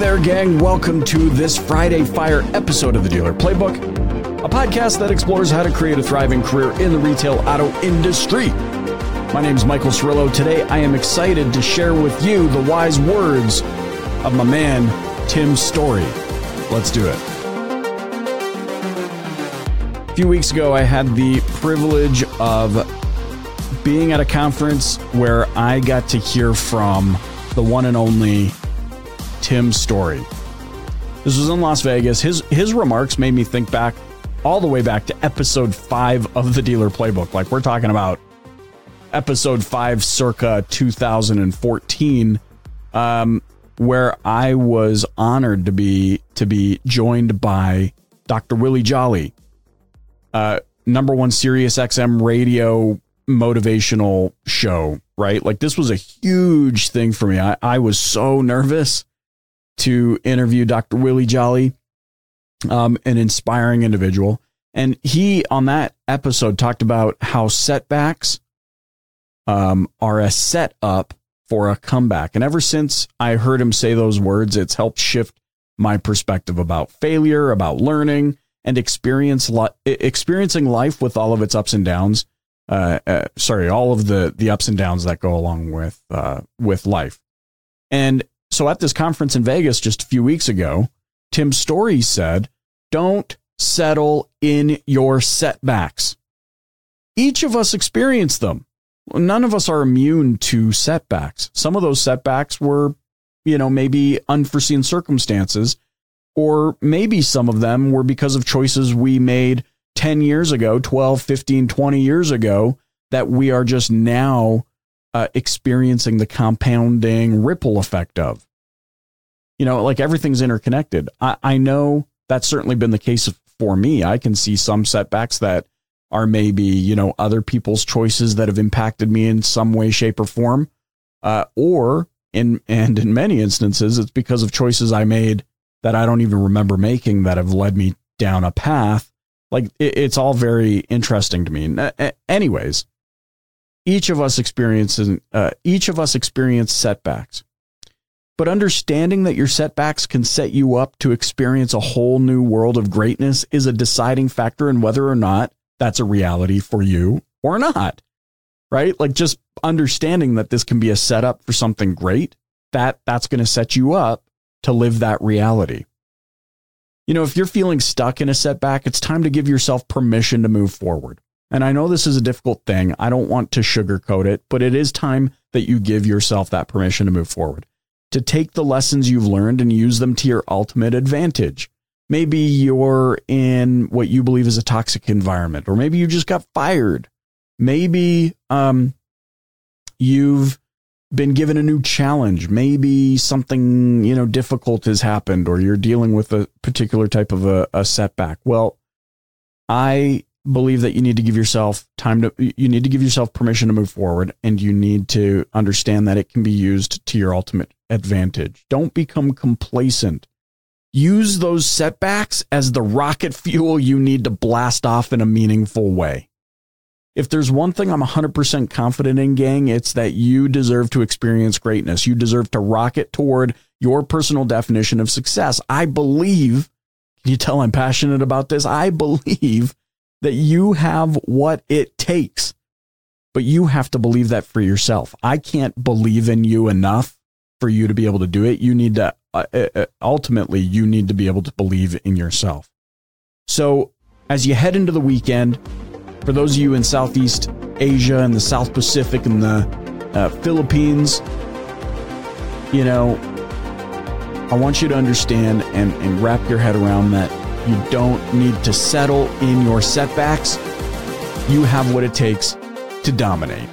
gang. Welcome to this Friday Fire episode of the Dealer Playbook, a podcast that explores how to create a thriving career in the retail auto industry. My name is Michael Cirillo. Today, I am excited to share with you the wise words of my man, Tim Storey. Let's do it. A few weeks ago, I had the privilege of being at a conference where I got to hear from the one and only Tim Storey. This was in Las Vegas. His his remarks made me think back all the way back to episode 5 of the dealer playbook. Like we're talking about episode 5 circa 2014 um, where I was honored to be to be joined by Dr. Willie Jolly. Uh, number 1 Sirius XM radio motivational show, right? Like this was a huge thing for me. I, I was so nervous to interview Dr. Willie Jolly, um, an inspiring individual. And he, on that episode, talked about how setbacks um, are a setup for a comeback. And ever since I heard him say those words, it's helped shift my perspective about failure, about learning, and experience li- experiencing life with all of its ups and downs. Uh, uh, sorry, all of the the ups and downs that go along with uh, with life. And so at this conference in Vegas just a few weeks ago, Tim Storey said, don't settle in your setbacks. Each of us experience them. None of us are immune to setbacks. Some of those setbacks were, you know, maybe unforeseen circumstances, or maybe some of them were because of choices we made 10 years ago, 12, 15, 20 years ago that we are just now uh, experiencing the compounding ripple effect of. You know, like everything's interconnected. I, I know that's certainly been the case for me. I can see some setbacks that are maybe, you know, other people's choices that have impacted me in some way, shape, or form. Uh, or in and in many instances, it's because of choices I made that I don't even remember making that have led me down a path. Like it, it's all very interesting to me. Anyways, each of us experiences uh, each of us experience setbacks. But understanding that your setbacks can set you up to experience a whole new world of greatness is a deciding factor in whether or not that's a reality for you or not right? Like just understanding that this can be a setup for something great that that's going to set you up to live that reality. You know if you're feeling stuck in a setback it's time to give yourself permission to move forward and I know this is a difficult thing. I don't want to sugarcoat it, but it is time that you give yourself that permission to move forward, to take the lessons you've learned and use them to your ultimate advantage. Maybe you're in what you believe is a toxic environment, or maybe you just got fired. Maybe um, you've been given a new challenge. Maybe something you know difficult has happened, or you're dealing with a particular type of a, a setback. Well, I believe that you need to give yourself time to you need to give yourself permission to move forward and you need to understand that it can be used to your ultimate advantage. Don't become complacent. Use those setbacks as the rocket fuel you need to blast off in a meaningful way. If there's one thing I'm 100% confident in, gang, it's that you deserve to experience greatness. You deserve to rocket toward your personal definition of success. I believe, can you tell I'm passionate about this? I believe that you have what it takes, but you have to believe that for yourself. I can't believe in you enough for you to be able to do it. You need to, uh, uh, uh, ultimately, you need to be able to believe in yourself. So, as you head into the weekend, for those of you in Southeast Asia and the South Pacific and the uh, Philippines, you know, I want you to understand and, and wrap your head around that you don't need to settle in your setbacks. You have what it takes to dominate.